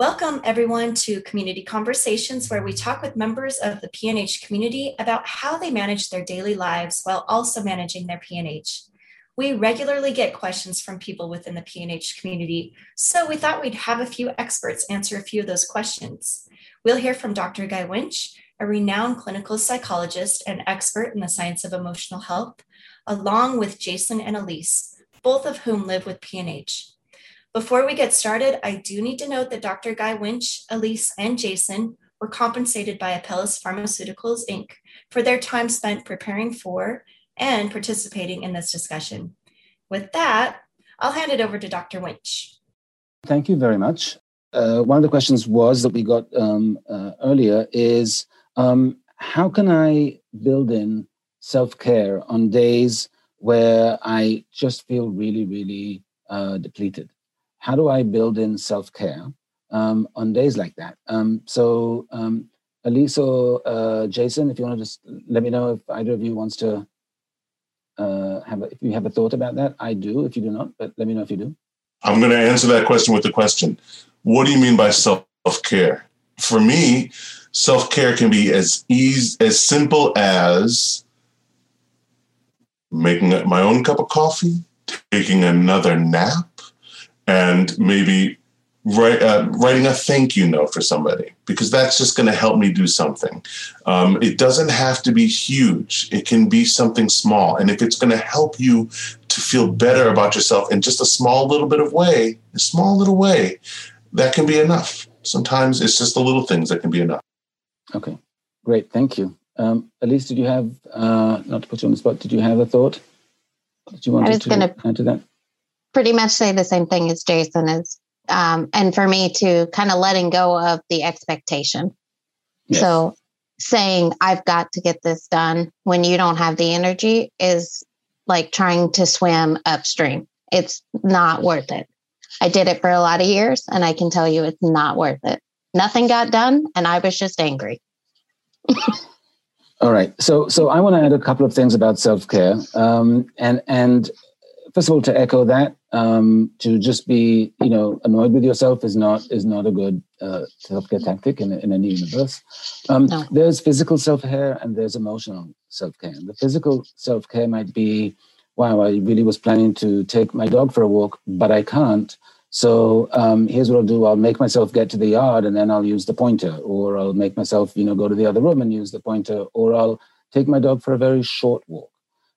Welcome, everyone, to Community Conversations, where we talk with members of the PNH community about how they manage their daily lives while also managing their PNH. We regularly get questions from people within the PNH community, so we thought we'd have a few experts answer a few of those questions. We'll hear from Dr. Guy Winch, a renowned clinical psychologist and expert in the science of emotional health, along with Jason and Elise, both of whom live with PNH. Before we get started, I do need to note that Dr. Guy Winch, Elise, and Jason were compensated by Apellis Pharmaceuticals Inc. for their time spent preparing for and participating in this discussion. With that, I'll hand it over to Dr. Winch. Thank you very much. Uh, one of the questions was that we got um, uh, earlier is um, how can I build in self care on days where I just feel really, really uh, depleted? How do I build in self care um, on days like that? Um, so, um, Elise or uh, Jason, if you want to just let me know if either of you wants to uh, have a, if you have a thought about that. I do. If you do not, but let me know if you do. I'm going to answer that question with the question: What do you mean by self care? For me, self care can be as easy as simple as making my own cup of coffee, taking another nap, and maybe write, uh, writing a thank you note for somebody because that's just going to help me do something. Um, it doesn't have to be huge, it can be something small. And if it's going to help you to feel better about yourself in just a small little bit of way, a small little way, that can be enough. Sometimes it's just the little things that can be enough. Okay, great. Thank you. Um, Elise, did you have, uh, not to put you on the spot, did you have a thought? Did you want to gonna, add to that? Pretty much say the same thing as Jason is. Um, and for me to kind of letting go of the expectation. Yes. So saying, I've got to get this done when you don't have the energy is like trying to swim upstream. It's not worth it. I did it for a lot of years and I can tell you it's not worth it. Nothing got done and I was just angry. All right. So so I want to add a couple of things about self-care. Um, and and first of all, to echo that, um, to just be, you know, annoyed with yourself is not is not a good uh, self-care tactic in, in any universe. Um, no. There's physical self-care and there's emotional self-care. The physical self-care might be, wow, I really was planning to take my dog for a walk, but I can't. So um, here's what I'll do: I'll make myself get to the yard, and then I'll use the pointer, or I'll make myself, you know, go to the other room and use the pointer, or I'll take my dog for a very short walk.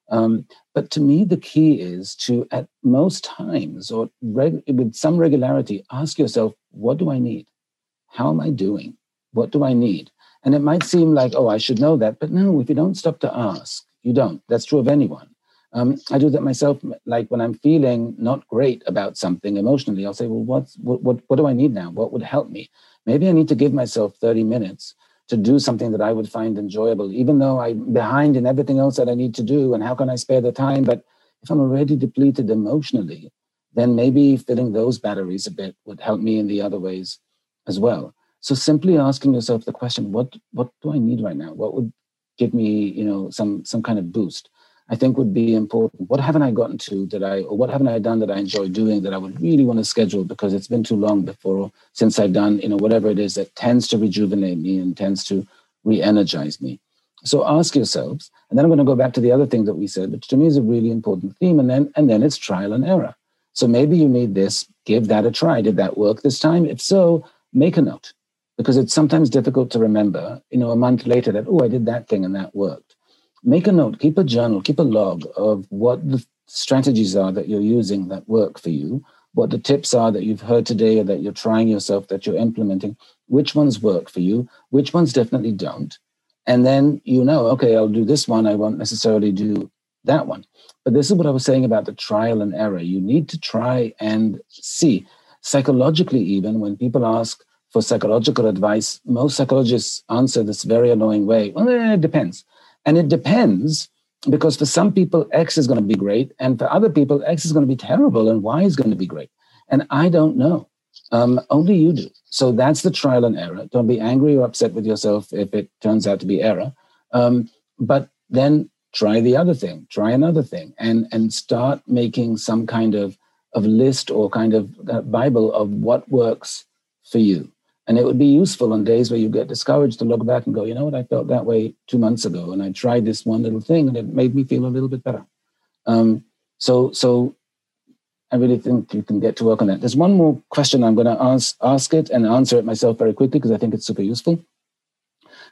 Um, but to me, the key is to, at most times or reg- with some regularity, ask yourself, what do I need? How am I doing? What do I need? And it might seem like, oh, I should know that. But no, if you don't stop to ask, you don't. That's true of anyone. Um, I do that myself. Like when I'm feeling not great about something emotionally, I'll say, well, what's, what, what, what do I need now? What would help me? Maybe I need to give myself 30 minutes to do something that I would find enjoyable, even though I'm behind in everything else that I need to do. And how can I spare the time? But if I'm already depleted emotionally, then maybe filling those batteries a bit would help me in the other ways as well. So simply asking yourself the question, what what do I need right now? What would give me, you know, some some kind of boost? I think would be important. What haven't I gotten to that I, or what haven't I done that I enjoy doing that I would really want to schedule because it's been too long before since I've done, you know, whatever it is that tends to rejuvenate me and tends to re-energize me. So ask yourselves, and then I'm going to go back to the other thing that we said, which to me is a really important theme, and then and then it's trial and error. So maybe you need this, give that a try. Did that work this time? If so, make a note because it's sometimes difficult to remember, you know, a month later that, oh, I did that thing and that worked make a note, keep a journal, keep a log of what the strategies are that you're using that work for you, what the tips are that you've heard today or that you're trying yourself, that you're implementing, which ones work for you, which ones definitely don't. And then you know, okay, I'll do this one, I won't necessarily do that one. But this is what I was saying about the trial and error. You need to try and see. Psychologically, even when people ask for psychological advice, most psychologists answer this very annoying way. Well, eh, it depends. And it depends because for some people, X is going to be great. And for other people, X is going to be terrible and Y is going to be great. And I don't know. Um, only you do. So that's the trial and error. Don't be angry or upset with yourself if it turns out to be error. Um, but then try the other thing, try another thing, and and start making some kind of of list or kind of uh, Bible of what works for you. And it would be useful on days where you get discouraged to look back and go, you know what, I felt that way two months ago, and I tried this one little thing, and it made me feel a little bit better. Um, so, so I really think you can get to work on that. There's one more question I'm going to ask, ask it and answer it myself very quickly because I think it's super useful.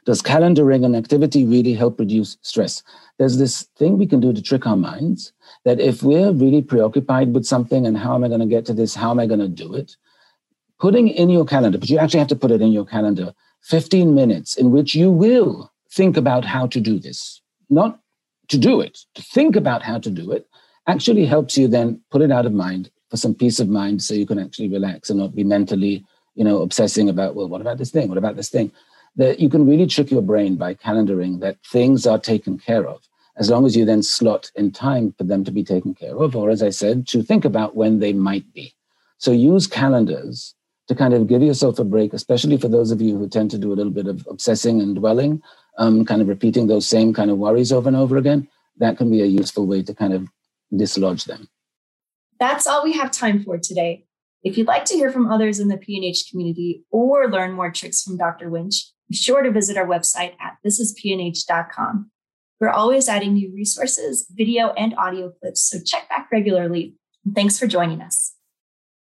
Does calendaring an activity really help reduce stress? There's this thing we can do to trick our minds that if we're really preoccupied with something and how am I going to get to this? How am I going to do it? Putting in your calendar, but you actually have to put it in your calendar, 15 minutes in which you will think about how to do this, not to do it, to think about how to do it, actually helps you then put it out of mind for some peace of mind so you can actually relax and not be mentally, you know, obsessing about, well, what about this thing? What about this thing? That you can really trick your brain by calendaring that things are taken care of as long as you then slot in time for them to be taken care of, or as I said, to think about when they might be. So use calendars to kind of give yourself a break, especially for those of you who tend to do a little bit of obsessing and dwelling, um, kind of repeating those same kind of worries over and over again. That can be a useful way to kind of dislodge them. That's all we have time for today. If you'd like to hear from others in the PNH community or learn more tricks from Dr. Winch, be sure to visit our website at thisispnh.com. We're always adding new resources, video, and audio clips, so check back regularly. Thanks for joining us.